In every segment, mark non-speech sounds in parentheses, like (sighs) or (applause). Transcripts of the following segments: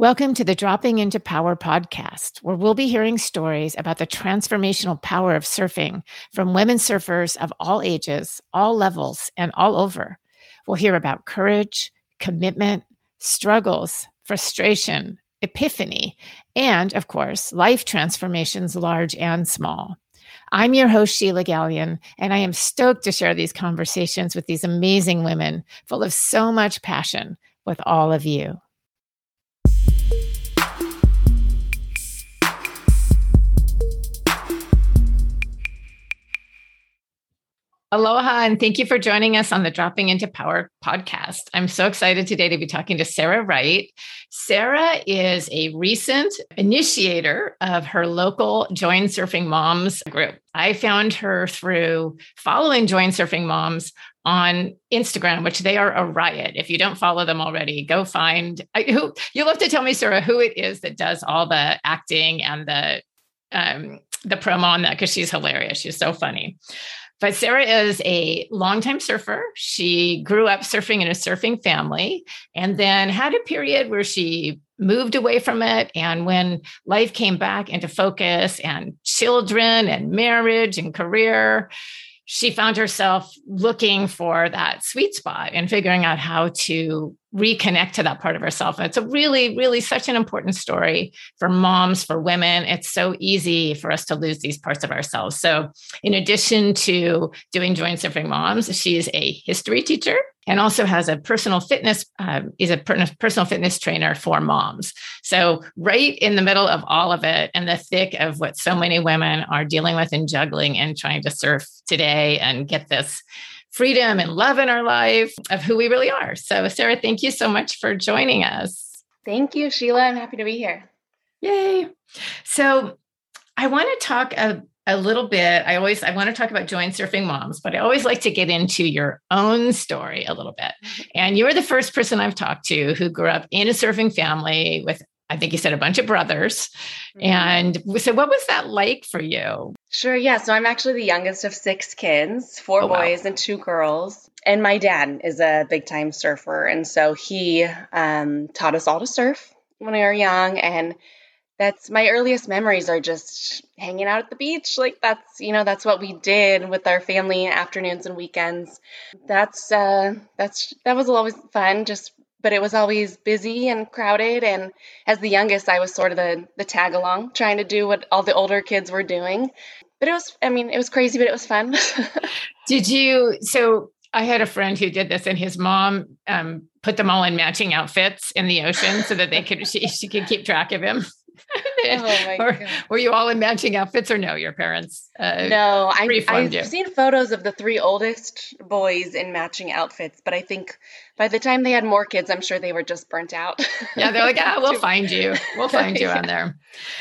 Welcome to the Dropping into Power podcast, where we'll be hearing stories about the transformational power of surfing from women surfers of all ages, all levels, and all over. We'll hear about courage, commitment, struggles, frustration, epiphany, and of course, life transformations, large and small. I'm your host, Sheila Gallion, and I am stoked to share these conversations with these amazing women full of so much passion with all of you. Aloha, and thank you for joining us on the Dropping into Power podcast. I'm so excited today to be talking to Sarah Wright. Sarah is a recent initiator of her local Join Surfing Moms group. I found her through following Join Surfing Moms on Instagram, which they are a riot. If you don't follow them already, go find I, who you'll have to tell me, Sarah, who it is that does all the acting and the um, the promo on that because she's hilarious. She's so funny. But Sarah is a longtime surfer. She grew up surfing in a surfing family and then had a period where she moved away from it. And when life came back into focus and children and marriage and career, she found herself looking for that sweet spot and figuring out how to reconnect to that part of herself. And it's a really, really such an important story for moms, for women. It's so easy for us to lose these parts of ourselves. So, in addition to doing Join Surfing Moms, she's a history teacher and also has a personal fitness uh, is a personal fitness trainer for moms. So right in the middle of all of it and the thick of what so many women are dealing with and juggling and trying to surf today and get this freedom and love in our life of who we really are. So sarah thank you so much for joining us. Thank you sheila. I'm happy to be here. Yay. So i want to talk a, a little bit. I always I want to talk about Join Surfing Moms, but I always like to get into your own story a little bit. Mm-hmm. And you are the first person I've talked to who grew up in a surfing family with I think you said a bunch of brothers. Mm-hmm. And so what was that like for you? Sure, yeah. So I'm actually the youngest of six kids, four oh, boys wow. and two girls. And my dad is a big time surfer. And so he um, taught us all to surf when we were young. And that's my earliest memories are just hanging out at the beach. Like that's you know that's what we did with our family afternoons and weekends. That's uh that's that was always fun just but it was always busy and crowded. And as the youngest i was sort of the the tag along trying to do what all the older kids were doing. But it was i mean it was crazy but it was fun. (laughs) Did you so I had a friend who did this, and his mom um, put them all in matching outfits in the ocean so that they could she, she could keep track of him. (laughs) oh or, were you all in matching outfits or no? Your parents? Uh, no, I, I've you. seen photos of the three oldest boys in matching outfits, but I think by the time they had more kids, I'm sure they were just burnt out. yeah, they're like, ah, (laughs) we'll find you. We'll (laughs) find you yeah. on there.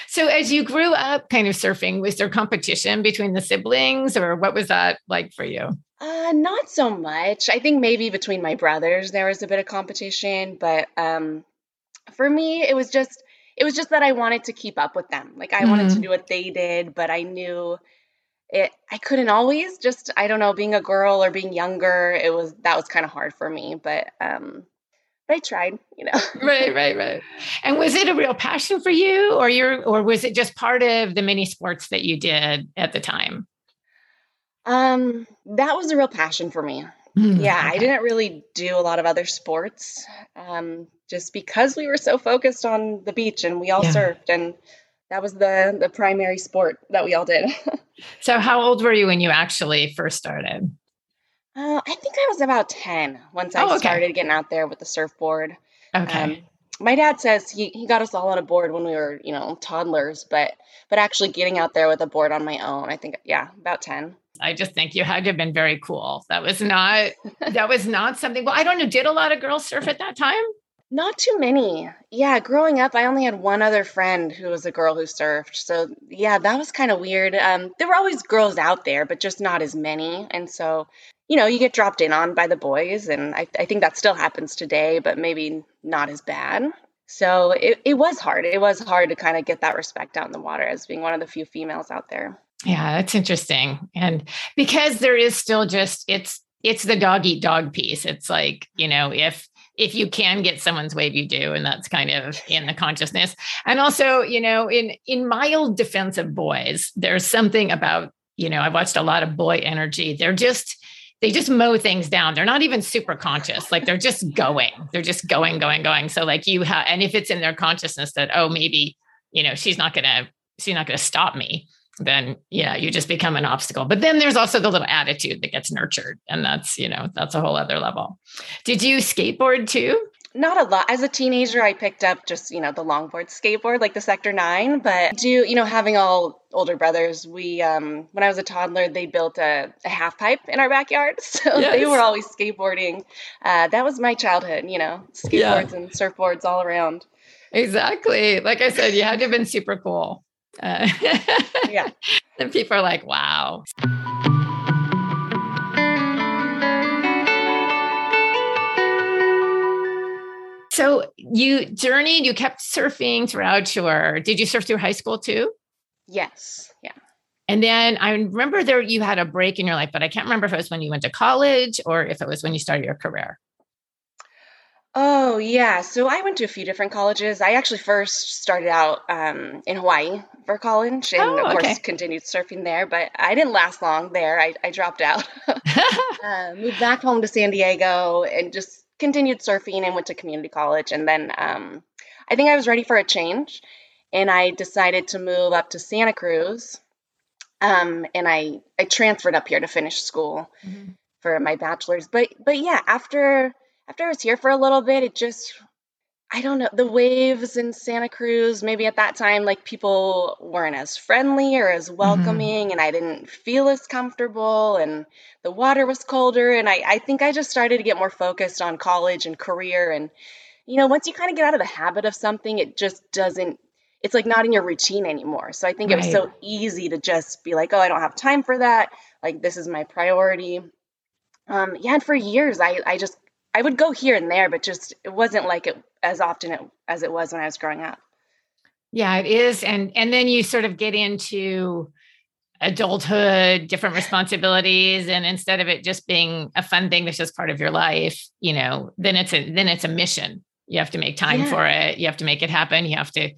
So, as you grew up kind of surfing, was there competition between the siblings, or what was that like for you? Uh, not so much. I think maybe between my brothers there was a bit of competition, but um, for me, it was just it was just that I wanted to keep up with them. Like I mm-hmm. wanted to mm-hmm. do what they did, but I knew it I couldn't always just I don't know, being a girl or being younger, it was that was kind of hard for me, but um but I tried, you know. right, (laughs) right, right. And was it a real passion for you or your or was it just part of the mini sports that you did at the time? Um that was a real passion for me. Mm, yeah. I didn't really do a lot of other sports. Um just because we were so focused on the beach and we all yeah. surfed and that was the the primary sport that we all did. (laughs) so how old were you when you actually first started? Uh, I think I was about 10 once I oh, okay. started getting out there with the surfboard. Okay. Um, my dad says he, he got us all on a board when we were, you know, toddlers, but but actually getting out there with a board on my own, I think yeah, about 10. I just think you had to have been very cool. That was not (laughs) that was not something well, I don't know, did a lot of girls surf at that time? Not too many. Yeah, growing up, I only had one other friend who was a girl who surfed. So, yeah, that was kind of weird. Um, there were always girls out there, but just not as many. And so, you know, you get dropped in on by the boys. And I, I think that still happens today, but maybe not as bad. So it, it was hard. It was hard to kind of get that respect out in the water as being one of the few females out there. Yeah, that's interesting. And because there is still just, it's, it's the dog eat dog piece. It's like, you know, if if you can get someone's wave you do and that's kind of in the consciousness. And also you know in in mild defense of boys there's something about you know i've watched a lot of boy energy. They're just they just mow things down. They're not even super conscious. Like they're just going. They're just going going going. So like you have and if it's in their consciousness that oh maybe you know she's not gonna she's not gonna stop me then yeah you just become an obstacle. But then there's also the little attitude that gets nurtured and that's you know that's a whole other level. Did you skateboard too? Not a lot. As a teenager i picked up just you know the longboard skateboard like the sector 9 but do you know having all older brothers we um when i was a toddler they built a, a half pipe in our backyard. (laughs) So yes. they were always skateboarding. Uh, that was my childhood you know skateboards yeah. and surfboards all around. Exactly. Like i said you had to have been super cool uh, yeah. (laughs) And people are like, wow. So you journeyed, you kept surfing throughout your, did you surf through high school too? Yes. Yeah. And then I remember there you had a break in your life, but I can't remember if it was when you went to college or if it was when you started your career. Oh, yeah. So I went to a few different colleges. I actually first started out um, in Hawaii for college and, oh, of course, continued surfing there, but I didn't last long there. I, I dropped out. (laughs) (laughs) uh, moved back home to San Diego and just continued surfing and went to community college. And then um, I think I was ready for a change and I decided to move up to Santa Cruz. Um, and I, I transferred up here to finish school mm-hmm. for my bachelor's. But, but yeah, after after I was here for a little bit, it just I don't know, the waves in Santa Cruz, maybe at that time, like people weren't as friendly or as mm-hmm. welcoming, mm-hmm. and I didn't feel as comfortable, and the water was colder. And I, I think I just started to get more focused on college and career. And, you know, once you kind of get out of the habit of something, it just doesn't, it's like not in your routine anymore. So I think right. it was so easy to just be like, oh, I don't have time for that. Like, this is my priority. Um, yeah, and for years, I, I just I would go here and there, but just it wasn't like it as often it, as it was when I was growing up. Yeah, it is, and and then you sort of get into adulthood, different responsibilities, and instead of it just being a fun thing that's just part of your life, you know, then it's a then it's a mission. You have to make time yeah. for it. You have to make it happen. You have to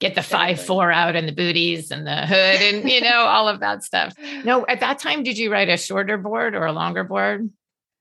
get the five four out and the booties and the hood and you know all of that stuff. (laughs) No, at that time, did you ride a shorter board or a longer board?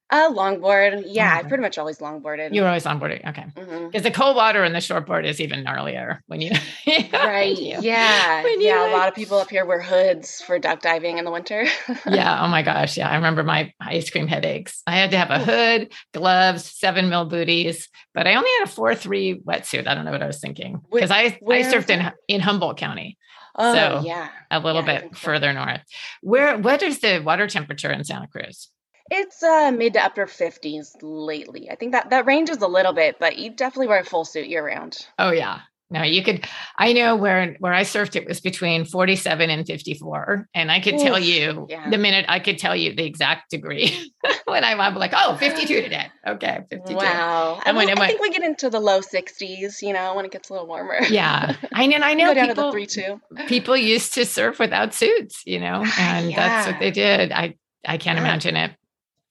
A longboard. Yeah, I pretty much always longboarded. You were always longboarding. Okay. Because mm-hmm. the cold water and the shortboard is even gnarlier when you. (laughs) right. You, yeah. yeah. Like, a lot of people up here wear hoods for duck diving in the winter. (laughs) yeah. Oh my gosh. Yeah. I remember my ice cream headaches. I had to have a hood, gloves, seven mil booties, but I only had a four three wetsuit. I don't know what I was thinking because I, I surfed in, in Humboldt County. Oh, so yeah. A little yeah, bit further so. north. Where, what is the water temperature in Santa Cruz? It's uh, mid to upper 50s lately. I think that that ranges a little bit, but you definitely wear a full suit year round. Oh yeah. No, you could I know where where I surfed it was between 47 and 54 and I could Ooh, tell you yeah. the minute I could tell you the exact degree (laughs) when I'm, I'm like, "Oh, 52 today." Okay, 52. Wow. And when I, I think we get into the low 60s, you know, when it gets a little warmer. yeah. I know I (laughs) know people, three, two. people used to surf without suits, you know, (sighs) and yeah. that's what they did. I I can't yeah. imagine it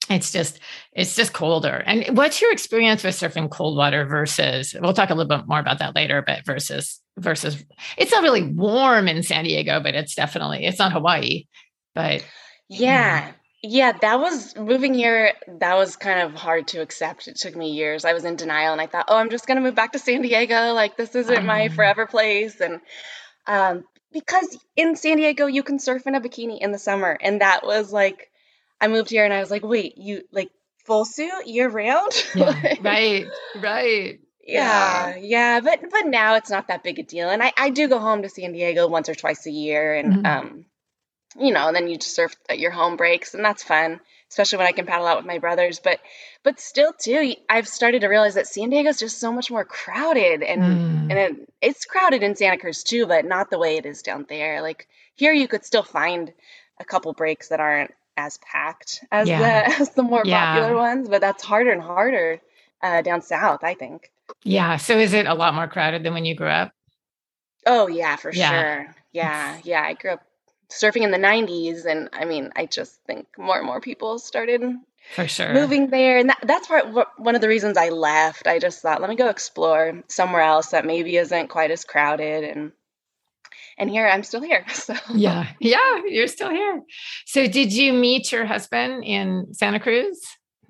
it's just it's just colder. And what's your experience with surfing cold water versus we'll talk a little bit more about that later but versus versus it's not really warm in san diego but it's definitely it's not hawaii but yeah. Yeah that was moving here that was kind of hard to accept. It took me years. I was in denial and i thought oh i'm just going to move back to san diego. Like this isn't um, my forever place. And um, because in san diego you can surf in a bikini in the summer and that was like I moved here and I was like, wait, you like full suit year round? (laughs) Yeah, right, right. Yeah, yeah, yeah, but but now it's not that big a deal. And I, I do go home to San Diego once or twice a year and mm-hmm. um you know, and then you just surf at your home breaks and that's fun, especially when I can paddle out with my brothers. But but still too, I've started to realize that San Diego's just so much more crowded and mm. and it, it's crowded in Santa Cruz too, but not the way it is down there. Like here you could still find a couple breaks that aren't as packed as yeah. the (laughs) as the more yeah. popular ones, but that's harder and harder uh, down south, I think. Yeah. So is it a lot more crowded than when you grew up? Oh yeah, for yeah. sure. Yeah, yeah. I grew up surfing in the '90s, and I mean, I just think more and more people started for sure moving there and that, that's part one of the reasons i left i just thought let me go explore somewhere else that maybe isn't quite as crowded and and here i'm still here (laughs) so. Yeah yeah you're still here. So did you meet your husband in santa cruz?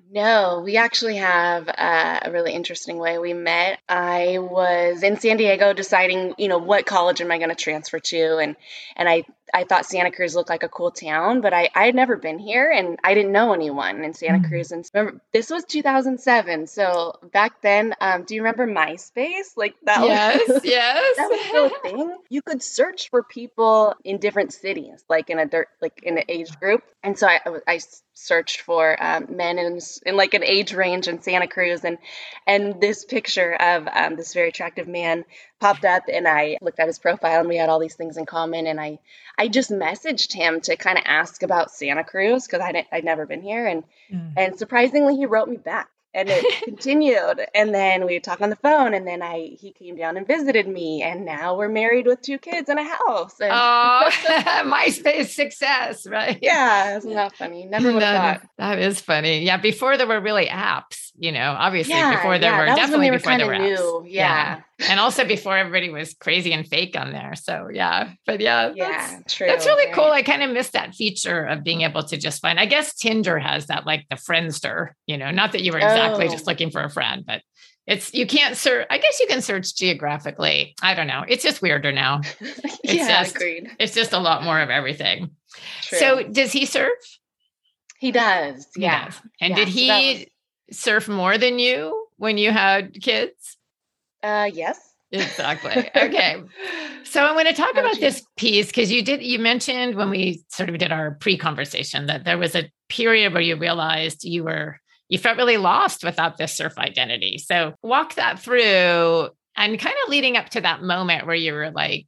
No, we actually have uh, a really interesting way. We met. I was in San Diego deciding, you know, what college am I going to transfer to, and and I I thought Santa Cruz looked like a cool town, but I, I had never been here and I didn't know anyone in Santa mm-hmm. Cruz. And remember, this was 2007. So back then, um, do you remember MySpace? Like that yes, was, (laughs) yes. that was still a thing. You could search for people in different cities, like in a dirt, like in an age group. And so I, I searched for um, men in, in like an age range in Santa Cruz. And, and this picture of um, this very attractive man popped up and I looked at his profile and we had all these things in common and I I just messaged him to kind of ask about Santa Cruz because I I'd never been here and mm. and surprisingly he wrote me back and it (laughs) continued and then we talked on the phone and then i he came down and visited me and now we're married with two kids and a house and oh (laughs) (laughs) myspace success right? Yeah isn't that funny? Never would have thought. that is funny. Yeah before there were really apps you know obviously yeah, before there yeah, were definitely were before there were new. apps yeah. yeah and also before everybody was crazy and fake on there. So yeah, but yeah, yeah, that's, true. That's really right. cool. I kind of missed that feature of being able to just find. I guess Tinder has that, like the Friendster. You know, not that you were exactly oh. just looking for a friend, but it's you can't search. I guess you can search geographically. I don't know. It's just weirder now. (laughs) It's yeah, just, agreed. It's just a lot more of everything. True. So does he surf? He does. He yeah. Does. And yeah, did he. Surf more than you when you had kids? Uh, yes. Exactly. (laughs) Okay. so I'm going to talk about this piece because you did, you mentioned when we sort of did our pre conversation that there was a period where you realized you were, you felt really lost without this surf identity. So walk that through and kind of leading up to that moment where you were like,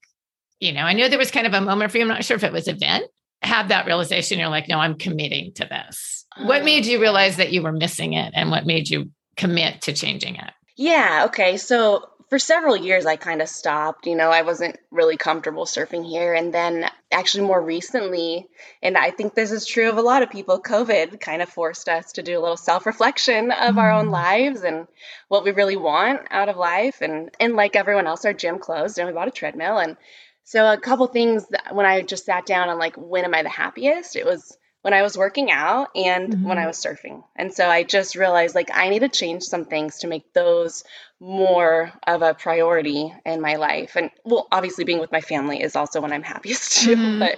you know, I know there was kind of a moment for you. I'm not sure if it was event, have that realization. You're like, no, I'm committing to this. What made you realize that you were missing it and what made you commit to changing it? Yeah. Okay. So for several years, I kind of stopped. You know, I wasn't really comfortable surfing here. And then, actually, more recently, and I think this is true of a lot of people, COVID kind of forced us to do a little self reflection of mm-hmm. our own mm. lives and what we really want out of life. And, and like everyone else, our gym closed and we bought a treadmill. And so, a couple things that when I just sat down on like, when am I the happiest? It was when I was working out and mm-hmm. when I mm-hmm. was surfing. And so I just realized like I need to change some things to make those more of a priority in my life. And well, obviously being with my family is also when I'm happiest (laughs) too, mm-hmm. but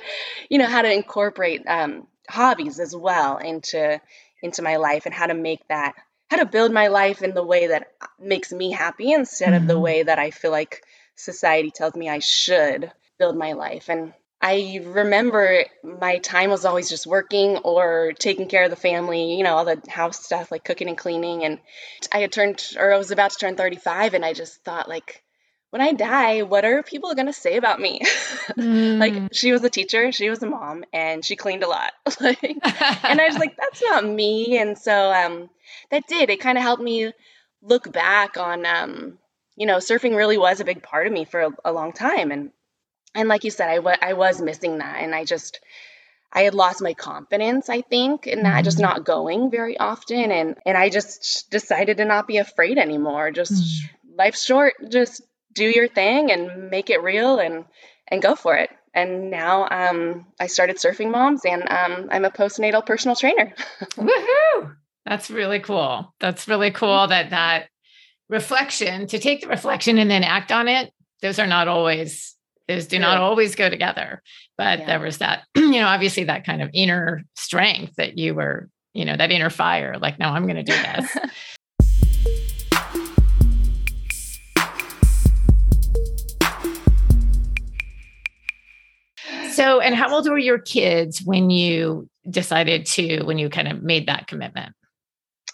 you know, how to incorporate um, hobbies as well into into my life and how to make that how to build my life in the way that makes me happy instead mm-hmm. of the mm-hmm. way that I feel like society tells me I should build my life. And I remember my time was always just working or taking care of the family, you know, all the house stuff like cooking and cleaning. And I had turned, or I was about to turn 35, and I just thought, like, when I die, what are people going to say about me? (laughs) Mm. like, she was a teacher, she was a mom, and she cleaned a lot. (laughs) like, and I was (laughs) like, that's not me. And so um, that did, it kind of helped me look back on, um, you know, surfing really was a big part of me for a, a long time. And and like you said, I, w- I was missing that. And I just, I had lost my confidence, I think, and mm-hmm. just not going very often. And, and I just decided to not be afraid anymore. Just mm-hmm. life's short. Just do your thing and make it real and, and go for it. And now um, I started surfing moms and um, I'm a postnatal personal trainer. (laughs) Woohoo! That's really cool. That's really cool that that reflection to take the reflection and then act on it. Those are not always those do not always go together. But yeah. there was that, (clears throat) you know, obviously that kind of inner strength that you were, you know, that inner fire, like, no, I'm going to do this. (laughs) so, and how old were your kids when you decided to, when you kind of made that commitment?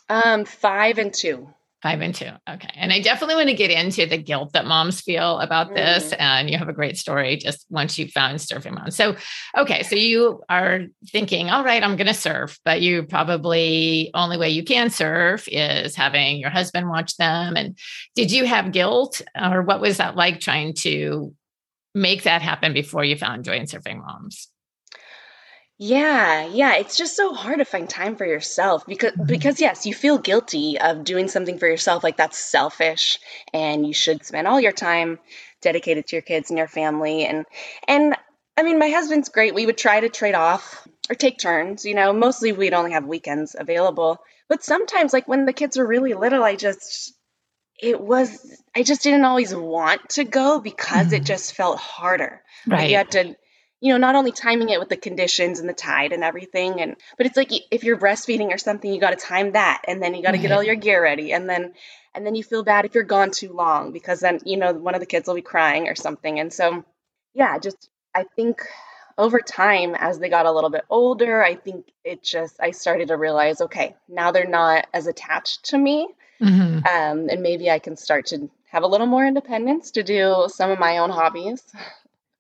Um, five and two. Five and two. Okay. And I definitely want to get into the guilt that moms feel about this. Mm. And you have a great story just once you found surfing mom. So, okay. So you are thinking, all right, I'm going to surf, but you probably only way you can surf is having your husband watch them. And did you have guilt or what was that like trying to make that happen before you found Join Surfing Moms? Yeah, yeah, it's just so hard to find time for yourself because Mhm. because yes, you feel guilty of doing something for yourself like that's selfish and you should spend all your time dedicated to your kids and your family and and I mean, my husband's great. We would try to trade off or take turns, you know. Mostly we'd only have weekends available. But sometimes like when the kids were really little, I just it was I just didn't always want to go because it Mhm. just felt harder. Like you Right. had to, you know, not only timing it with the conditions and the tide and everything, and but it's like if you're breastfeeding or something, you got to time that, and then you got to get all your gear ready, and then and then you feel bad if you're gone too long because then you know one of the kids will be crying or something, and so yeah, just I think over time as they got a little bit older, I think it just I started to realize, okay, now they're not as attached to me Mhm. um, and maybe I can start to have a little more independence to do some of my own hobbies.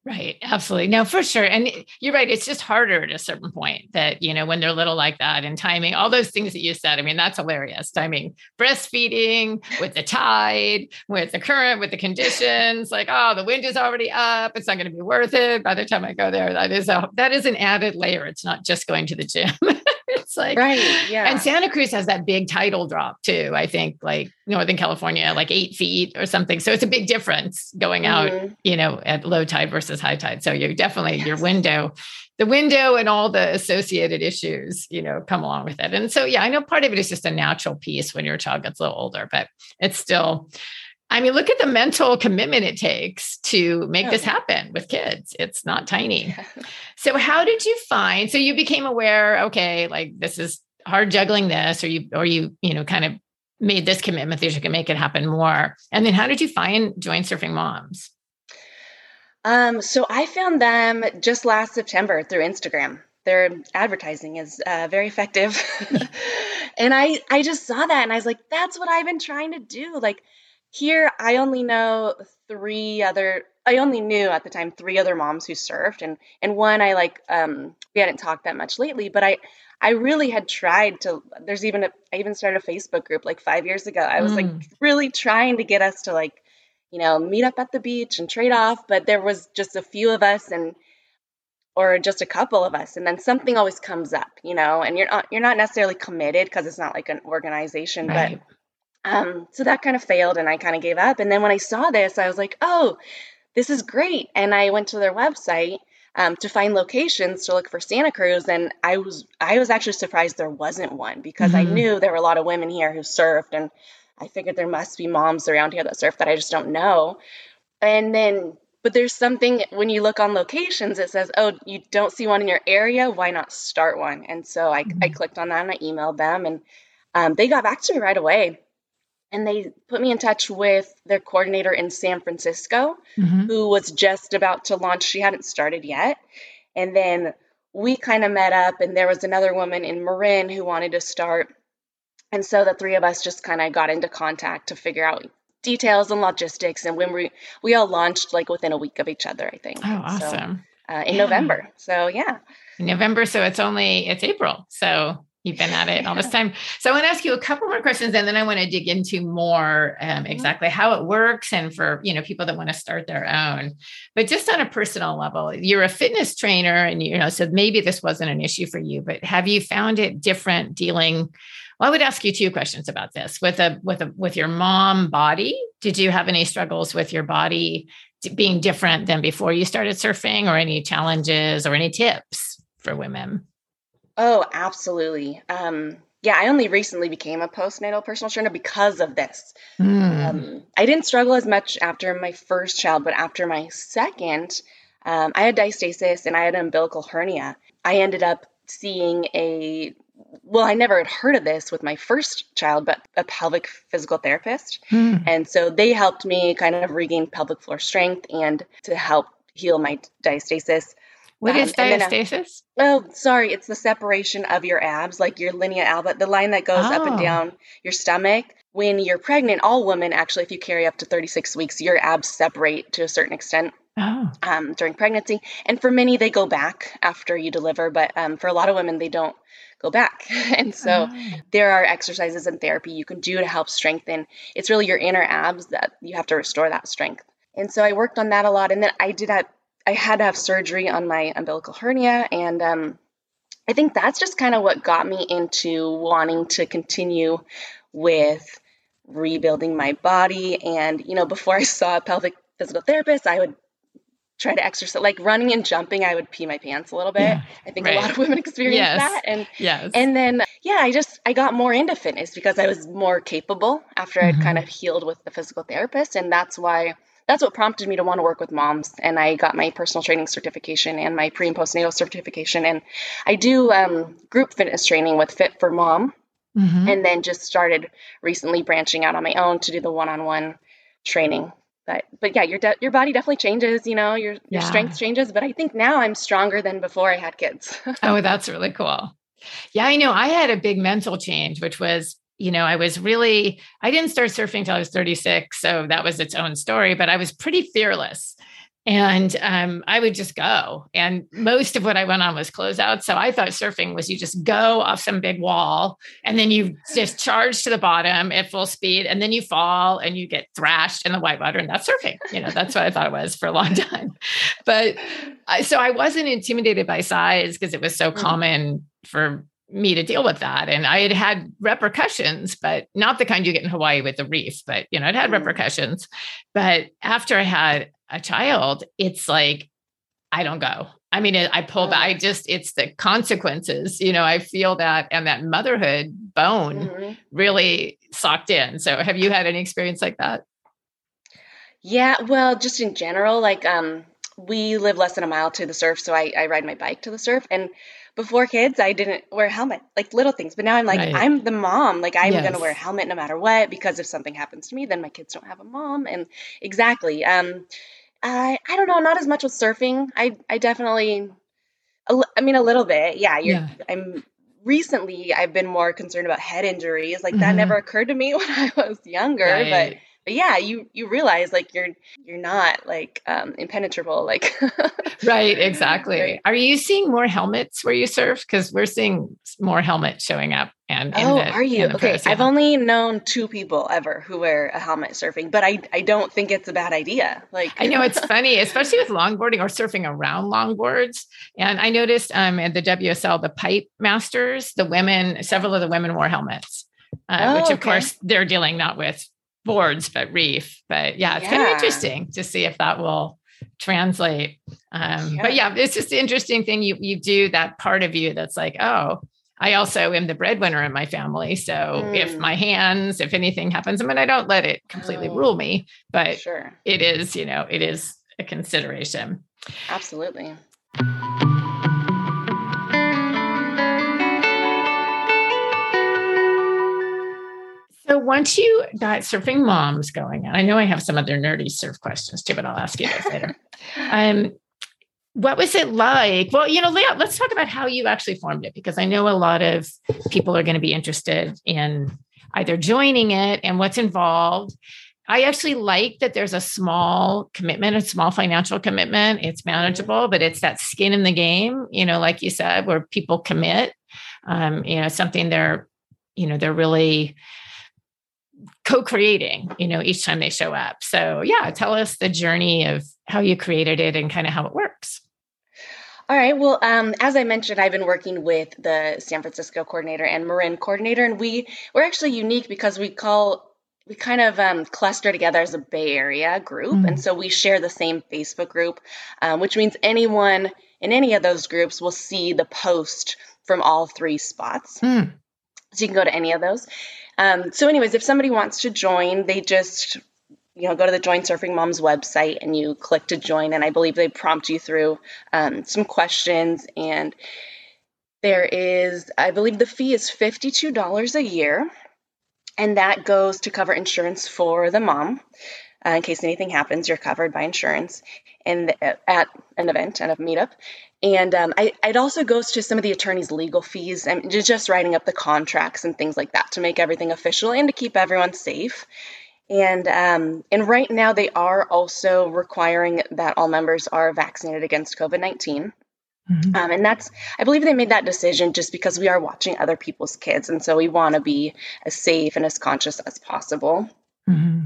Right, absolutely. No, for sure. And you're right. It's just harder at a certain point that, you know, when they're little like that and timing, all those things that you said. I mean, that's hilarious. Timing, breastfeeding with the tide, with the current, with the conditions, like, oh, the wind is already up. It's not going to be worth it by the time I go there. That is a that is an added layer. It's not just going to the gym. (laughs) (laughs) it's like Right. Yeah. and Santa Cruz has that big tidal drop too. I think like Northern California, like eight feet or something. So it's a big difference going out, Mhm. you know, at low tide versus high tide. So you definitely your window, the window and all the associated issues, you know, come along with it. And so yeah, I know part of it is just a natural piece when your child gets a little older, but it's still I mean, look at the mental commitment it takes to make Oh, this happen with kids. It's not tiny. So how did you find so you became aware, okay, like this is hard juggling this, or you or you, you know, kind of made this commitment that you can make it happen more. And then how did you find Join Surfing Moms? Um, so I found them just last September through Instagram. Their advertising is uh, very effective, (laughs) (laughs) and I I just saw that and I was like, that's what I've been trying to do. Like here, I only know three other. I only knew at the time three other moms who surfed, and and one I like. Um, we hadn't talked that much lately, but I I really had tried to. There's even a. I even started a Facebook group like five years ago. I was like Mm. really trying to get us to like you know, meet up at the beach and trade off. But there was just a few of us and or just a couple of us, and then something always comes up, you know, and you're not you're not necessarily committed because it's not like an organization, Right. but um, so that kind of failed, and I kind of gave up. And then when I saw this, I was like, oh, this is great, and I went to their website. Um, to find locations to look for Santa Cruz, and I was I was actually surprised there wasn't one because I Mhm. knew there were a lot of women here who surfed, and I figured there must be moms around here that surf that I just don't know. And then, but there's something when you look on locations, it says, oh, you don't see one in your area. Why not start one? And so I, I Mhm. clicked on that and I emailed them, and um, they got back to me right away. And they put me in touch with their coordinator in San Francisco, Mhm. who was just about to launch. She hadn't started yet. And then we kind of met up, and there was another woman in Marin who wanted to start. And so the three of us just kind of got into contact to figure out details and logistics. And when we we all launched like within a week of each other, I think. Oh, So awesome. uh, in Yeah. November. So yeah. In November. So it's only it's April. So you've been at it all this time. So I want to ask you a couple more questions and then I want to dig into more um, Mhm. exactly how it works and for you know people that want to start their own. But just on a personal level, you're a fitness trainer and you know, so maybe this wasn't an issue for you, but have you found it different dealing? Well, I would ask you two questions about this. With a with a with your mom body, did you have any struggles with your body being different than before you started surfing or any challenges or any tips for women? Oh, absolutely. Um, yeah, I only recently became a postnatal personal trainer because of this. Mm. Um, I didn't struggle as much after my first child, but after my second, um, I had diastasis and I had an umbilical hernia. I ended up seeing a well, I never had heard of this with my first child, but a pelvic physical therapist. Mm. And so they helped me kind of regain pelvic floor strength and to help heal my diastasis. What Um, is uh, diastasis? Oh, sorry, it's the separation of your abs, like your linea alba, the line that goes up and Oh. down your stomach. When you're pregnant, all women actually, if you carry up to 36 weeks, your abs separate to a certain extent Oh, um, during pregnancy. And for many, they go back after you deliver, but um, for a lot of women, they don't go back. (laughs) and so Oh. there are exercises and therapy you can do to help strengthen. It's really your inner abs that you have to restore that strength. And so I worked on that a lot. And then I did have, I had to have surgery on my umbilical hernia. And um, I think that's just kind of what got me into wanting to continue with rebuilding my body. And, you know, before I saw a pelvic physical therapist, I would try to exercise like running and jumping i would pee my pants a little bit yeah, i think right. a lot of women experience yes. that and yes. and then yeah i just i got more into fitness because i was more capable after mm-hmm. i'd kind of healed with the physical therapist and that's why that's what prompted me to want to work with moms and i got my personal training certification and my pre and postnatal certification and i do um, group fitness training with fit for mom mm-hmm. and then just started recently branching out on my own to do the one-on-one training but but yeah your de- your body definitely changes you know your your yeah. strength changes but i think now i'm stronger than before i had kids (laughs) oh that's really cool yeah i know i had a big mental change which was you know i was really i didn't start surfing until i was 36 so that was its own story but i was pretty fearless and um, I would just go. And most of what I went on was closeout. So I thought surfing was you just go off some big wall and then you just (laughs) charge to the bottom at full speed and then you fall and you get thrashed in the white water. And that's surfing. You know, that's what I thought it was for a long (laughs) time. But I, so I wasn't intimidated by size because it was so mm-hmm. common for me to deal with that. And I had had repercussions, but not the kind you get in Hawaii with the reef, but you know, it had mm-hmm. repercussions. But after I had a child, it's like, I don't go. I mean, I pull back. I just, it's the consequences, you know, I feel that and that motherhood bone mm-hmm. really socked in. So have you had any experience like that? Yeah, well, just in general, like um we live less than a mile to the surf, so I, I ride my bike to the surf. And before kids, I didn't wear a helmet, like little things. But now I'm like, right. I'm the mom. Like I'm yes. gonna wear a helmet no matter what, because if something happens to me, then my kids don't have a mom. And exactly. Um I I don't know, not as much with surfing. I I definitely I mean a little bit. Yeah, yeah. I'm recently I've been more concerned about head injuries. Like mm-hmm. that never occurred to me (laughs) when I was younger, right. But yeah, you you realize like you're you're not like um, impenetrable. Like (laughs) right, exactly. Right. Are you seeing more helmets where you surf? Because we're seeing more helmets showing up. And oh, the, are you okay? I've only known two people ever who wear a helmet surfing, but I I don't think it's a bad idea. Like I know it's (laughs) funny, especially with longboarding or surfing around longboards. And I noticed um at the WSL, the pipe masters, the women, several of the women wore helmets. Uh, oh, which of okay. course they're dealing not with boards, but reef. But yeah, it's yeah. kind of interesting to see if that will translate. Um, yeah. But yeah, it's just the interesting thing you you do that part of you that's like, oh, I also am the breadwinner in my family. So mm. if my hands, if anything happens, I mean, I don't let it completely oh, rule me, but sure. it is, you know, it is a consideration. Absolutely. Once you got surfing moms going, and I know I have some other nerdy surf questions too, but I'll ask you those later. (laughs) Um, what was it like? Well, you know, let's talk about how you actually formed it because I know a lot of people are going to be interested in either joining it and what's involved. I actually like that there's a small commitment, a small financial commitment. It's manageable, but it's that skin in the game, you know, like you said, where people commit. Um, you know, something they're, you know, they're really co-creating you know each time they show up so yeah tell us the journey of how you created it and kind of how it works all right. Well, um, as I mentioned, I've been working with the San Francisco coordinator and Marin coordinator, and we we're actually unique because we call we kind of um, cluster together as a Bay Area group, mm. and so we share the same Facebook group, um, which means anyone in any of those groups will see the post from all three spots. Mm. So you can go to any of those. Um, so, anyways, if somebody wants to join, they just you know go to the Join Surfing Moms website and you click to join, and I believe they prompt you through um, some questions. And there is, I believe, the fee is fifty two dollars a year, and that goes to cover insurance for the mom. Uh, in case anything happens, you're covered by insurance and at an event and a meetup. And um, I, it also goes to some of the attorney's legal fees and just writing up the contracts and things like that to make everything official and to keep everyone safe. And um, and right now they are also requiring that all members are vaccinated against COVID 19 mm-hmm. um, and that's I believe they made that decision just because we are watching other people's kids, and so we want to be as safe and as conscious as possible. Mm-hmm.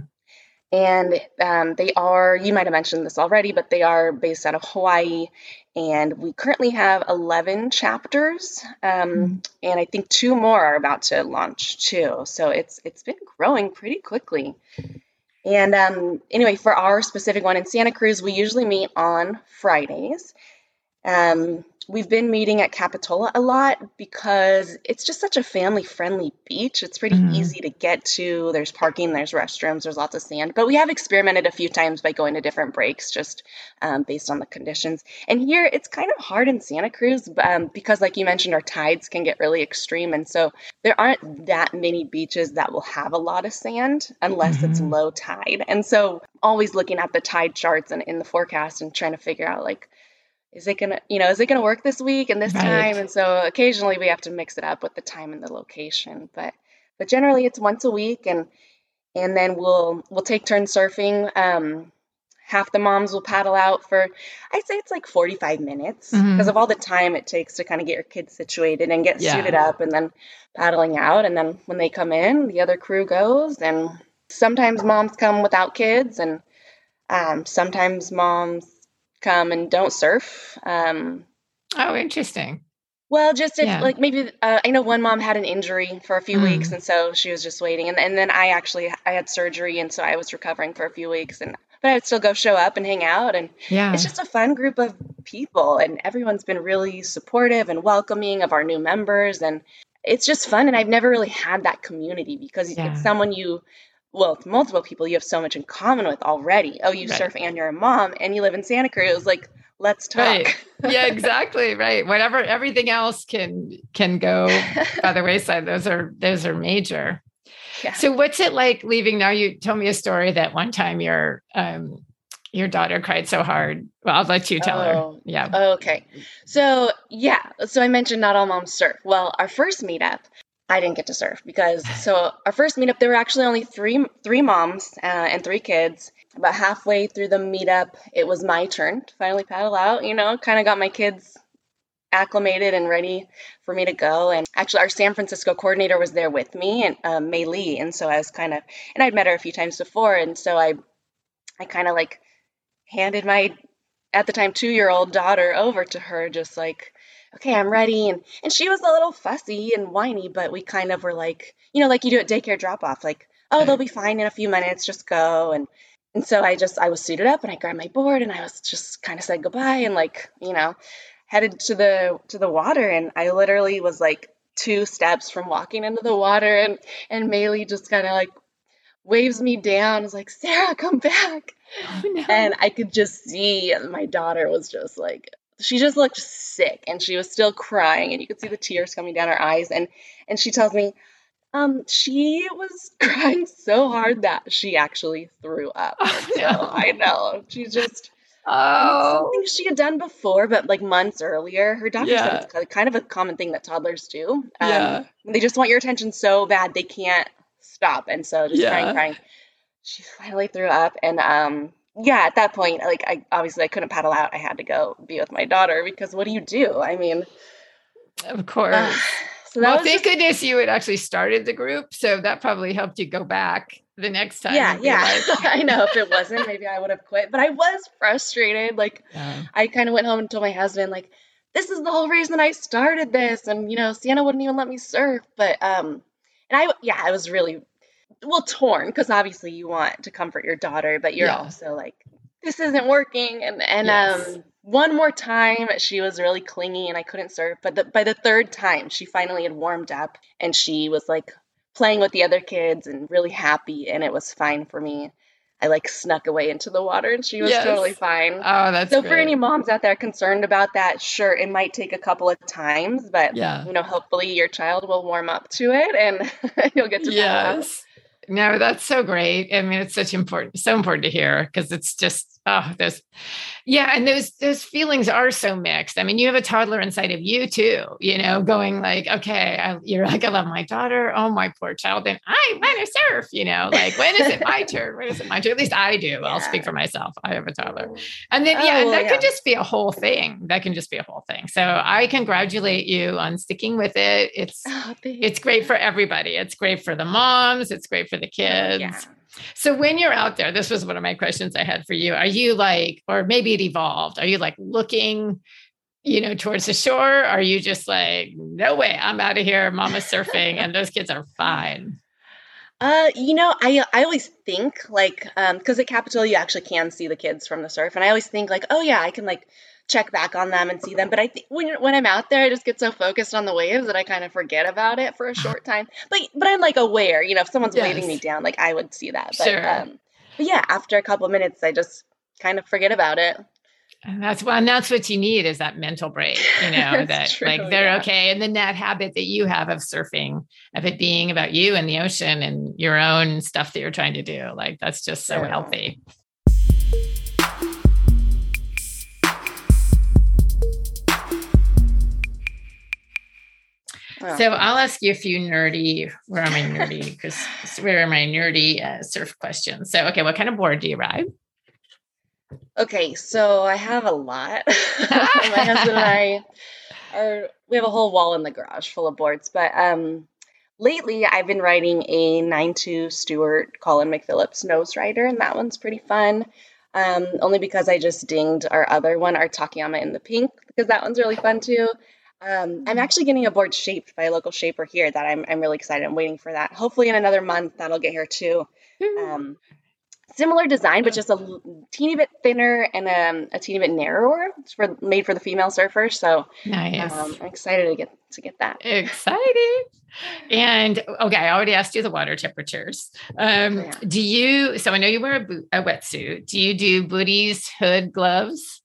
And um, they are, you might have mentioned this already, but they are based out of Hawaii. And we currently have 11 chapters. Um, mm-hmm. And I think two more are about to launch too. So it's it's been growing pretty quickly. And um, anyway, for our specific one in Santa Cruz, we usually meet on Fridays. Um, we've been meeting at Capitola a lot because it's just such a family friendly beach. It's pretty mm-hmm. easy to get to. There's parking, there's restrooms, there's lots of sand. But we have experimented a few times by going to different breaks just um, based on the conditions. And here it's kind of hard in Santa Cruz um, because, like you mentioned, our tides can get really extreme. And so there aren't that many beaches that will have a lot of sand unless mm-hmm. it's low tide. And so always looking at the tide charts and in the forecast and trying to figure out like is it gonna you know is it gonna work this week and this right. time and so occasionally we have to mix it up with the time and the location but but generally it's once a week and and then we'll we'll take turns surfing um half the moms will paddle out for i'd say it's like 45 minutes because mm-hmm. of all the time it takes to kind of get your kids situated and get yeah. suited up and then paddling out and then when they come in the other crew goes and sometimes moms come without kids and um, sometimes moms come and don't surf. Um, oh, interesting. Well, just if, yeah. like maybe uh, I know one mom had an injury for a few mm. weeks, and so she was just waiting. And, and then I actually I had surgery, and so I was recovering for a few weeks, and but I would still go show up and hang out, and yeah. it's just a fun group of people, and everyone's been really supportive and welcoming of our new members, and it's just fun. And I've never really had that community because yeah. it's someone you well, it's multiple people you have so much in common with already. Oh, you right. surf and you're a mom and you live in Santa Cruz. Like, let's talk. Right. Yeah, (laughs) exactly. right. Whatever everything else can can go by the wayside. Those are those are major. Yeah. So what's it like leaving now? You told me a story that one time your um your daughter cried so hard. Well, I'll let you tell oh, her. Yeah. Okay. So yeah. So I mentioned not all moms surf. Well, our first meetup, I didn't get to surf because so our first meetup there were actually only three three moms uh, and three kids. About halfway through the meetup, it was my turn to finally paddle out. You know, kind of got my kids acclimated and ready for me to go. And actually, our San Francisco coordinator was there with me, and uh, May Lee. And so I was kind of, and I'd met her a few times before, and so I, I kind of like handed my, at the time two year old daughter over to her, just like okay, I'm ready. And and she was a little fussy and whiny, but we kind of were like, you know, like you do at daycare drop off, like, oh, they'll be mm-hmm. fine in a few minutes, just go. And and so I just I was suited up and I grabbed my board and I was just kind of said goodbye and like, you know, headed to the to the water and I literally was like two steps from walking into the water and and Maylee just kind of like waves me down is like sarah come back oh, no. and i could just see my daughter was just like she just looked sick and she was still crying and you could see the tears coming down her eyes and and she tells me um she was (laughs) crying so hard that she actually threw up (laughs) oh, no. i know she just Oh, something she had done before, but like months earlier. Her doctor yeah. said it's kind of a common thing that toddlers do. Um, yeah, they just want your attention so bad they can't stop, and so just yeah. crying, crying. She finally threw up, and um, yeah, at that point, like I obviously I couldn't paddle out. I had to go be with my daughter because what do you do? I mean, of course. Uh, so well, thank just, goodness you had actually started the group, so that probably helped you go back the next time. Yeah, yeah. Like, (laughs) I know if it wasn't, maybe I would have quit. But I was frustrated. Like, yeah. I kind of went home and told my husband, like, this is the whole reason I started this, and you know, Sienna wouldn't even let me surf. But um, and I yeah, I was really well torn because obviously you want to comfort your daughter, but you're yeah. also like, this isn't working. And and yes. um one more time she was really clingy and I couldn't surf. But the, by the third time she finally had warmed up and she was like playing with the other kids and really happy and it was fine for me. I like snuck away into the water and she was yes. totally fine. Oh, that's so great. for any moms out there concerned about that, sure, it might take a couple of times, but yeah. you know, hopefully your child will warm up to it and (laughs) you'll get to yes. No, that's so great. I mean, it's such important, so important to hear because it's just oh, those yeah, and those those feelings are so mixed. I mean, you have a toddler inside of you too, you know, going like, okay, I, you're like, I love my daughter. Oh, my poor child, and I want to surf. You know, like when is it my (laughs) turn? When is it my turn? At least I do. Yeah. I'll speak for myself. I have a toddler, oh. and then yeah, oh, and that yeah. could just be a whole thing. That can just be a whole thing. So I congratulate you on sticking with it. It's oh, it's great for everybody. It's great for the moms. It's great for the kids. Yeah So when you're out there, this was one of my questions I had for you. Are you like, or maybe it evolved, are you like looking, you know, towards the shore? Are you just like, no way, I'm out of here, mama's surfing, and those kids are fine? Uh, you know, I I always think like um because at Capitola you actually can see the kids from the surf, and I always think like, oh yeah, I can like check back on them and see them. But I think when when I'm out there, I just get so focused on the waves that I kind of forget about it for a (laughs) short time. But but I'm like aware, you know, if someone's yes. waving me down, like I would see that. But, sure. Um, but yeah, after a couple minutes, I just kind of forget about it. And that's and that's what you need is that mental break, you (laughs) know, that true, like they're yeah. okay. And then that habit that you have of surfing, of it being about you and the ocean and your own stuff that you're trying to do. Like that's just so healthy. So I'll ask you a few nerdy, where am I nerdy? (laughs) Because where am I nerdy uh, surf questions? So, okay, what kind of board do you ride? Okay, so I have a lot. (laughs) My husband and I (laughs) are we have a whole wall in the garage full of boards, but um lately I've been riding a 9-2 Stewart Colin McPhillips nose rider, and that one's pretty fun. Um, only because I just dinged our other one, our Takayama in the pink, because that one's really fun too. Um, I'm actually getting a board shaped by a local shaper here that I'm, I'm really excited. I'm waiting for that. Hopefully in another month that'll get here too. Um, similar design, but just a teeny bit thinner and um, a teeny bit narrower. It's for made for the female surfer. So nice. Um, I'm excited to get to get that. Excited. And okay, I already asked you the water temperatures. Um, yeah. Do you? So I know you wear a, boot, a wetsuit. Do you do booties, hood, gloves?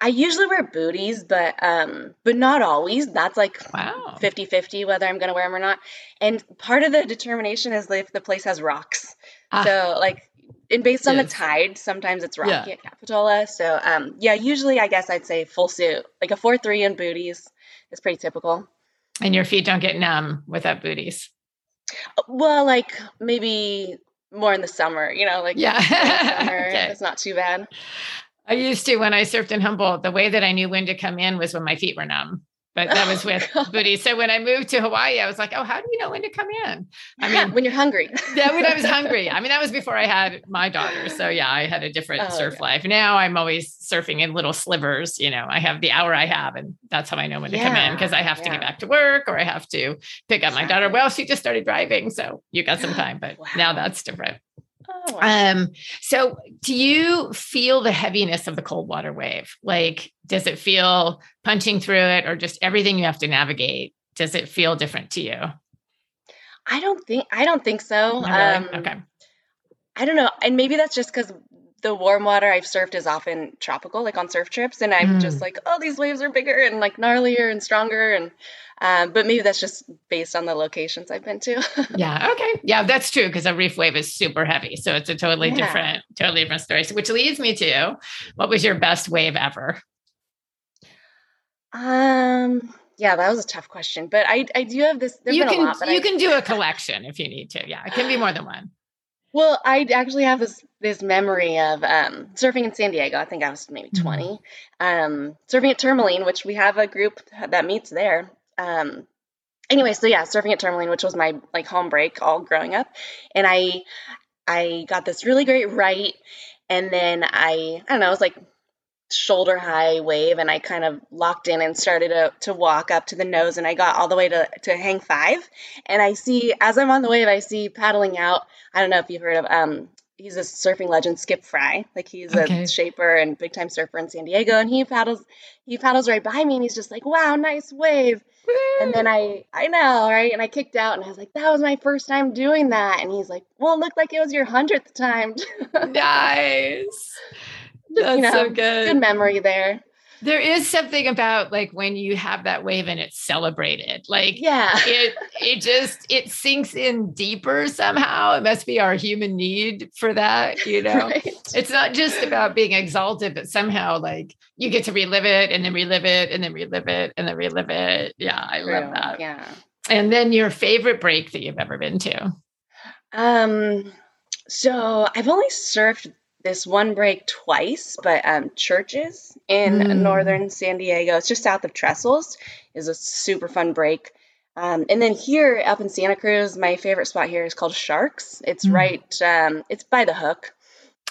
I usually wear booties, but um, but not always. That's like wow. 50-50 whether I'm going to wear them or not. And part of the determination is if the place has rocks. Ah. So like and based on yes. the tide, sometimes it's rocky yeah. at Capitola. So um, yeah, usually I guess I'd say full suit, like a four three in booties is pretty typical. And your feet don't get numb without booties. Well, like maybe more in the summer, you know, like yeah, summer, (laughs) okay. it's not too bad. I used to when I surfed in Humboldt. The way that I knew when to come in was when my feet were numb but that was with (laughs) oh, Booty. So when I moved to Hawaii, I was like, oh, how do you know when to come in? I mean, when you're hungry. yeah, when I was hungry. (laughs) I mean, that was before I had my daughter. So yeah, I had a different oh, surf life. Now I'm always surfing in little slivers. You know, I have the hour I have, and that's how I know when yeah. to come in because I have yeah. to get back to work or I have to pick up my daughter. Well, she just started driving, so you got some (gasps) time, but wow. now that's different. Oh, um, so do you feel the heaviness of the cold water wave? Like, does it feel punching through it or just everything you have to navigate? Does it feel different to you? I don't think I don't think so. Really? Um, okay. I don't know. And maybe that's just because the warm water I've surfed is often tropical, like on surf trips, and I'm mm. just like, oh, these waves are bigger and like gnarlier and stronger, and um, but maybe that's just based on the locations I've been to. (laughs) yeah. Okay. Yeah, that's true because a reef wave is super heavy, so it's a totally yeah. different, totally different story. So, which leads me to, what was your best wave ever? Um. Yeah, that was a tough question, but I I do have this. you can lot, you I, can (laughs) do a collection if you need to. Yeah, it can be more than one. Well, I actually have this this memory of um, surfing in San Diego. I think I was maybe mm-hmm. 20. Mm-hmm. Um, surfing at Tourmaline, which we have a group that meets there. Um, anyway, so yeah, surfing at Tourmaline, which was my like home break all growing up, and I I got this really great right, and then I I don't know, it was like shoulder high wave and I kind of locked in and started to, to walk up to the nose and I got all the way to, to hang five. And I see, as I'm on the wave, I see paddling out. I don't know if you've heard of, um, he's a surfing legend, Skip Frye. Like he's okay. a shaper and big time surfer in San Diego. And he paddles, he paddles right by me and he's just like, wow, nice wave. And then I, I know, right? And I kicked out and I was like, that was my first time doing that. And he's like, well, it looked like it was your hundredth time. (laughs) nice. That's you know, so good. Good memory there. There is something about like when you have that wave and it's celebrated. Like yeah, (laughs) it it just it sinks in deeper somehow. It must be our human need for that, you (laughs) know. right. It's not just about being exalted, but somehow like you get to relive it and then relive it and then relive it and then relive it. Yeah, I True. love that. Yeah. And then your favorite break that you've ever been to? Um so I've only surfed this one break twice, but um, Churches in mm. northern San Diego, it's just south of Trestles, is a super fun break. Um, and then here up in Santa Cruz, my favorite spot here is called Sharks. It's mm. right, um, it's by the hook.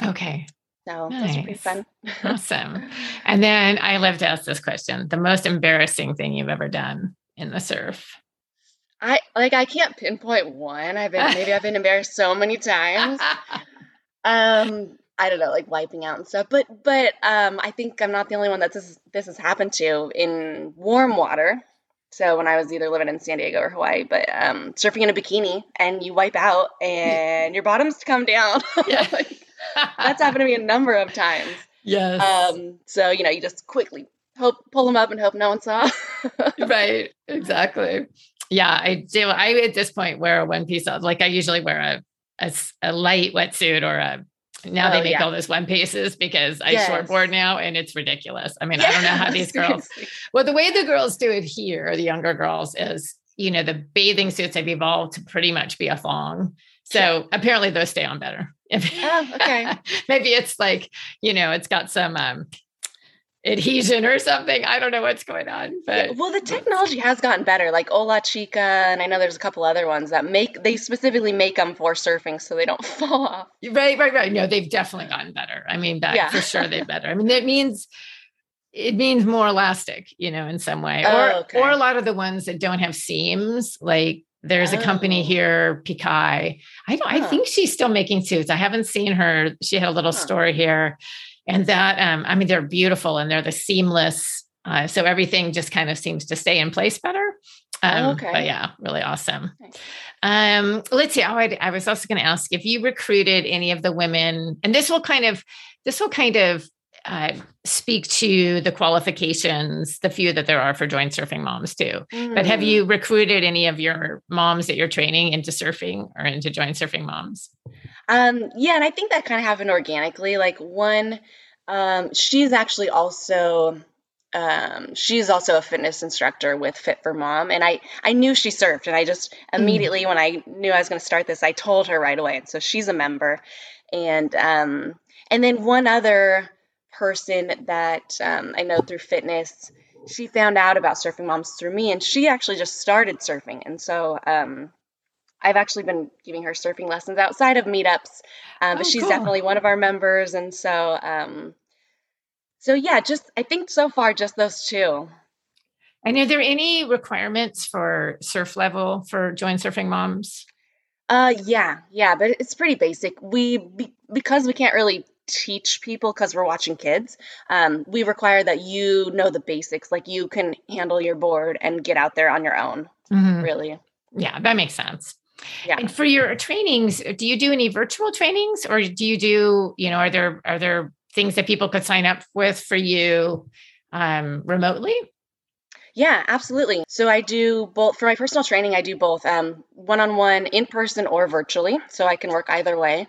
Okay. So nice. that's pretty fun. (laughs) awesome. And then I love to ask this question: the most embarrassing thing you've ever done in the surf? I like I can't pinpoint one. I've been maybe I've been (laughs) embarrassed so many times. (laughs) um, I don't know, like wiping out and stuff. But but um, I think I'm not the only one that this this has happened to in warm water. So when I was either living in San Diego or Hawaii, but um, surfing in a bikini and you wipe out and your bottoms come down. (laughs) Yeah. like, that's happened to me a number of times. Yes. Um, so you know, you just quickly hope pull them up and hope no one saw. (laughs) right. Exactly. Yeah, I do. I at this point wear a one piece of like I usually wear a a, a light wetsuit or a now oh, they make yeah. all those one pieces because I yes. shortboard now and it's ridiculous. I mean, I don't know how these (laughs) girls, well, the way the girls do it here, the younger girls, is, you know, the bathing suits have evolved to pretty much be a thong. So yeah. apparently those stay on better. (laughs) oh, okay. Maybe it's like, you know, it's got some um, adhesion or something. I don't know what's going on. But yeah, well, the technology has gotten better. Like Ola Chica, and I know there's a couple other ones that make they specifically make them for surfing so they don't (laughs) fall off. Right, right, right. No, they've definitely gotten better. I mean, that yeah. for sure they're (laughs) better. I mean, that means it means more elastic, you know, in some way. Oh, or okay. or a lot of the ones that don't have seams, like there's oh. a company oh. here, Pikai. I don't, huh. I think she's still making suits. I haven't seen her. She had a little huh. store here and that um, i mean they're beautiful and they're the seamless uh, so everything just kind of seems to stay in place better um, oh, okay. But yeah, really awesome. Um, let's see. Oh, I, I was also going to ask if you recruited any of the women, and this will kind of this will kind of uh, speak to the qualifications, the few that there are for Join Surfing Moms too. Mm. But have you mm. recruited any of your moms that you're training into surfing or into Join Surfing Moms? Um, yeah, and I think that kind of happened organically. Like one, um, she's actually also um, she's also a fitness instructor with Fit for Mom, and I I knew she surfed, and I just mm. immediately mm. when I knew I was going to start this, I told her right away, and so she's a member, and um, and then one other person that um, I know through fitness, she found out about surfing moms through me, and she actually just started surfing, and so um, I've actually been giving her surfing lessons outside of meetups, um, but oh, she's cool. definitely one of our members, and so um, so yeah, just I think so far just those two. And are there any requirements for surf level for join surfing moms? Uh, yeah, yeah, but it's pretty basic. We be, because we can't really teach people because we're watching kids. Um, we require that you know the basics, like you can handle your board and get out there on your own. Mm-hmm. Really. Yeah, that makes sense. Yeah. And for your trainings, do you do any virtual trainings or do you do, you know, are there are there things that people could sign up with for you um, remotely? Yeah, absolutely. So I do both for my personal training. I do both um, one-on-one, in person, or virtually. So I can work either way.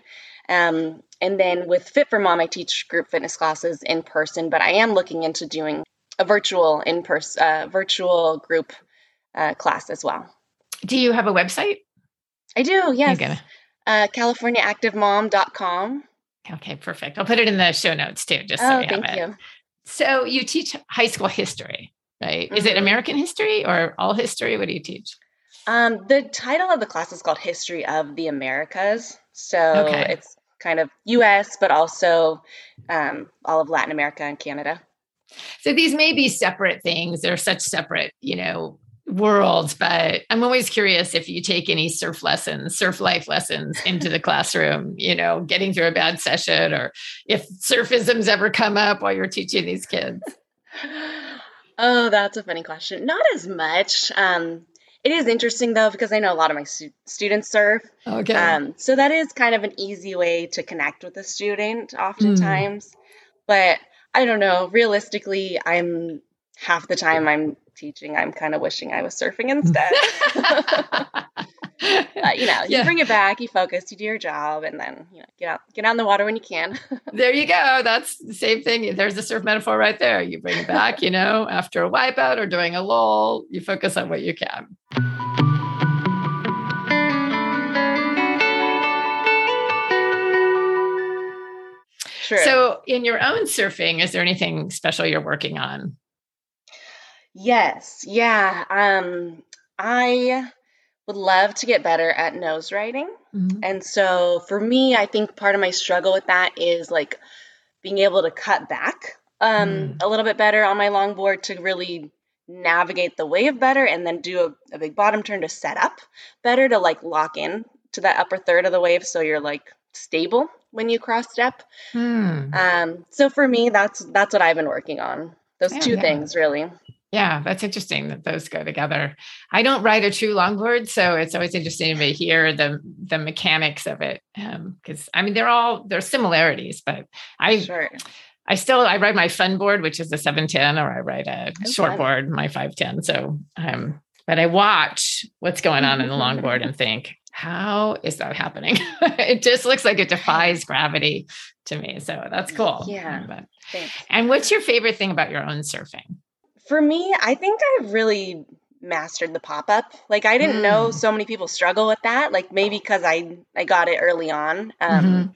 Um, and then with Fit for Mom, I teach group fitness classes in person, but I am looking into doing a virtual in person, uh, virtual group uh, class as well. Do you have a website? I do, yes. Uh, CaliforniaActiveMom.com. Okay, perfect. I'll put it in the show notes too, just so oh, thank it. you. So you teach high school history, right? Mm-hmm. Is it mm-hmm. American history or all history? What do you teach? Um, the title of the class is called History of the Americas. So okay. it's kind of US, but also um, all of Latin America and Canada. So these may be separate things. They're such separate, you know, worlds, but I'm always curious if you take any surf lessons, surf life lessons into the classroom, you know, getting through a bad session or if surfisms ever come up while you're teaching these kids. (sighs) Oh, that's a funny question. Not as much. Um, it is interesting though because I know a lot of my stu- students surf. Okay. Um, so that is kind of an easy way to connect with a student, oftentimes. Mm. But I don't know. Realistically, I'm half the time I'm teaching, I'm kind of wishing I was surfing (laughs) instead. (laughs) uh, you know, you yeah. bring it back, you focus, you do your job, and then you know, get out, get out in the water when you can. (laughs) there you go. That's the same thing. There's the surf metaphor right there. You bring it back, you know, after a wipeout or doing a lull, you focus on what you can. True. So, in your own surfing, is there anything special you're working on? Yes. Yeah. Um, I would love to get better at nose riding. Mm-hmm. And so for me, I think part of my struggle with that is like being able to cut back um, mm. a little bit better on my longboard to really navigate the wave better and then do a, a big bottom turn to set up better to like lock in to that upper third of the wave so you're like stable when you cross step. Hmm. Um, so for me, that's that's what I've been working on. Those two yeah. things really. Yeah, that's interesting that those go together. I don't ride a true longboard, so it's always interesting to hear the the mechanics of it. Because um, I mean, they're all there's similarities, but I sure. I still I ride my fun board, which is a seven ten, or I ride a oh, short board, my five ten. So um, but I watch what's going on in the longboard (laughs) and think, how is that happening? (laughs) it just looks like it defies gravity to me. So that's cool. Yeah. But, and what's your favorite thing about your own surfing? For me, I think I've really mastered the pop-up. Like I didn't mm. know so many people struggle with that. Like maybe because I I got it early on, um, mm-hmm.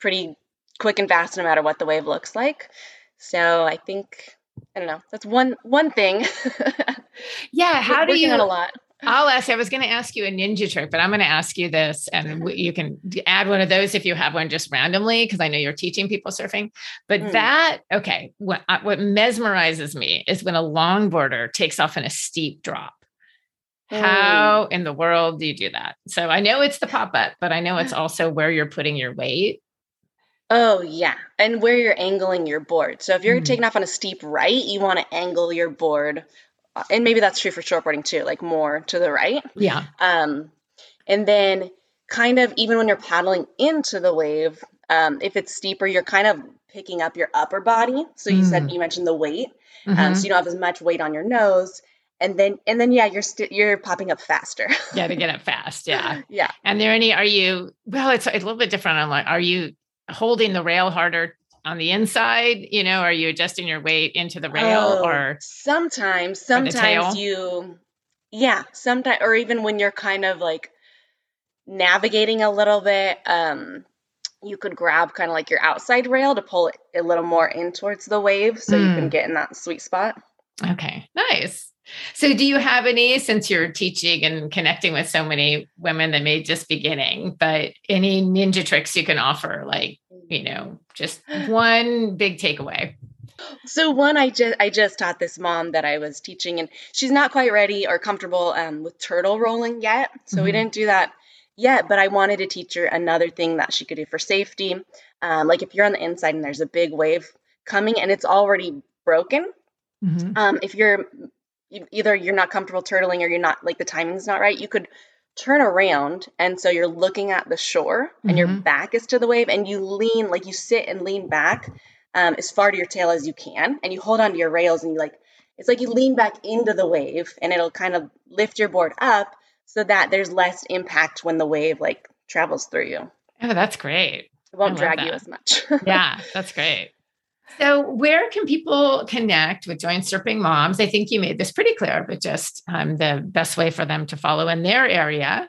pretty quick and fast, no matter what the wave looks like. So I think I don't know. That's one one thing. (laughs) yeah. How do you? On a lot. I'll ask. I was going to ask you a ninja trick, but I'm going to ask you this, and you can add one of those if you have one just randomly, because I know you're teaching people surfing. But mm. that, okay, what uh, what mesmerizes me is when a longboarder takes off in a steep drop. Mm. How in the world do you do that? So I know it's the pop up, but I know it's (sighs) also where you're putting your weight. Oh yeah, and where you're angling your board. So if you're mm. taking off on a steep right, you want to angle your board and maybe that's true for shortboarding too, like more to the right. Yeah. Um, and then kind of even when you're paddling into the wave, um, if it's steeper, you're kind of picking up your upper body. So you mm. said you mentioned the weight, mm-hmm. um, so you don't have as much weight on your nose. And then, and then, yeah, you're you st- you're popping up faster. (laughs) yeah, to get up fast. Yeah, yeah. And there any? Are you? Well, it's, it's a little bit different. I'm like, are you holding the rail harder on the inside? You know, are you adjusting your weight into the rail oh, or sometimes, sometimes you, yeah, sometimes, or even when you're kind of like navigating a little bit, um, you could grab kind of like your outside rail to pull it a little more in towards the wave so mm. you can hmm. get in that sweet spot. Okay, nice. So, do you have any, since you're teaching and connecting with so many women that may just beginning, but any ninja tricks you can offer, like, you know, just one big takeaway? So one, I just I just taught this mom that I was teaching, and she's not quite ready or comfortable um, with turtle rolling yet. So mm-hmm. we didn't do that yet. But I wanted to teach her another thing that she could do for safety. Um, like if you're on the inside and there's a big wave coming and it's already broken, mm-hmm. um, if you're either you're not comfortable turtling or you're not like the timing's not right, you could turn around and so you're looking at the shore and mm-hmm. your back is to the wave and you lean like you sit and lean back um, as far to your tail as you can and you hold onto your rails and you like it's like you lean back into the wave and it'll kind of lift your board up so that there's less impact when the wave like travels through you. Oh, that's great. It won't drag that. you as much. (laughs) yeah, that's great. So, where can people connect with Join Surfing Moms? I think you made this pretty clear, but just um, the best way for them to follow in their area.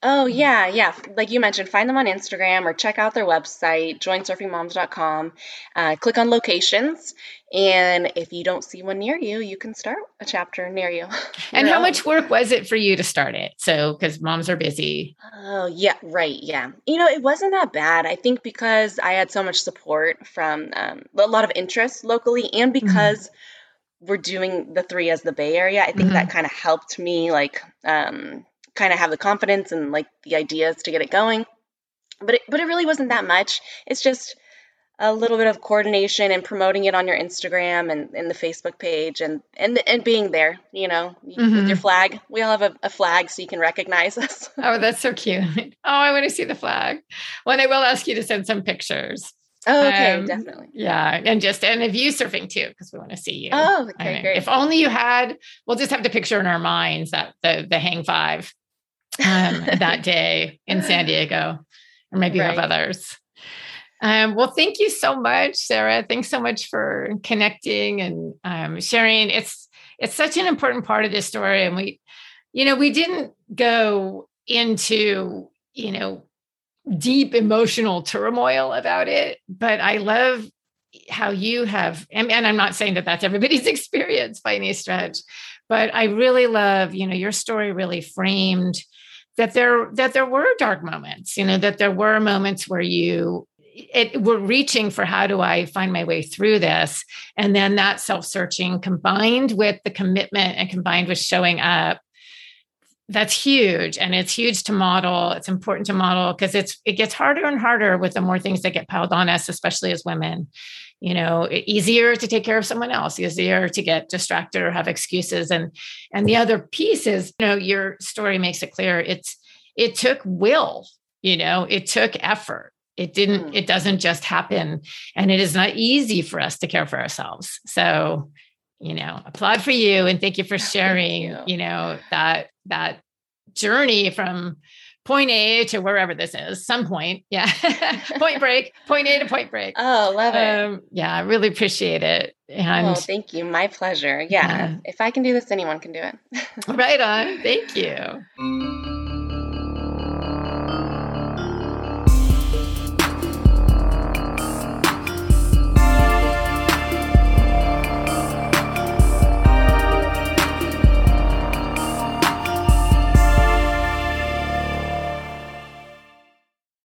Oh, yeah, yeah. Like you mentioned, find them on Instagram or check out their website, joinsurfingmoms.com. Uh, click on locations. And if you don't see one near you, you can start a chapter near you. (laughs) and how own. much work was it for you to start it? So, because moms are busy. Oh, yeah, right. Yeah. You know, it wasn't that bad. I think because I had so much support from um, a lot of interest locally and mm-hmm. because. Mm-hmm we're doing the three as the Bay Area. I think mm-hmm. that kind of helped me like um, kind of have the confidence and like the ideas to get it going. But it, but it really wasn't that much. It's just a little bit of coordination and promoting it on your Instagram and, and the Facebook page and, and and being there, you know, mm-hmm. with your flag. We all have a, a, flag so you can recognize (laughs) us. oh, that's so cute. Oh, I want to see the flag. Well, I will ask you to send some pictures. Oh, okay, um, definitely. Yeah, and just and of you surfing too, because we want to see you. Oh, okay, I mean, great. If only you had. We'll just have the picture in our minds that the the hang five um, (laughs) that day in San Diego, or maybe right. you have others. Um, well, thank you so much, Sara. Thanks so much for connecting and um, sharing. It's it's such an important part of this story, and we, you know, we didn't go into you know deep emotional turmoil about it, but I love how you have and, and i'm not saying that that's everybody's (laughs) experience by any stretch but i really love you know your story really framed that there that there were dark moments you know that there were moments where you it were reaching for how do i find my way through this? And then that self-searching combined with the commitment and combined with showing up that's huge. And it's huge to model. It's important to model because it's it gets harder and harder with the more things that get piled on us especially as women you know easier to take care of someone else easier to get distracted or have excuses and and the other piece is you know your story makes it clear it's it took will you know it took effort it didn't mm. it doesn't just happen and it is not easy for us to care for ourselves so you know applaud for you and thank you for (laughs) sharing you. you know that that journey from point A to wherever this is, some point. Yeah. (laughs) point (laughs) break, point A to point break. Oh, love it. Um, yeah, I really appreciate it. And oh, thank you. My pleasure. Yeah. Uh, if I can do this, anyone can do it. (laughs) right on. Thank you.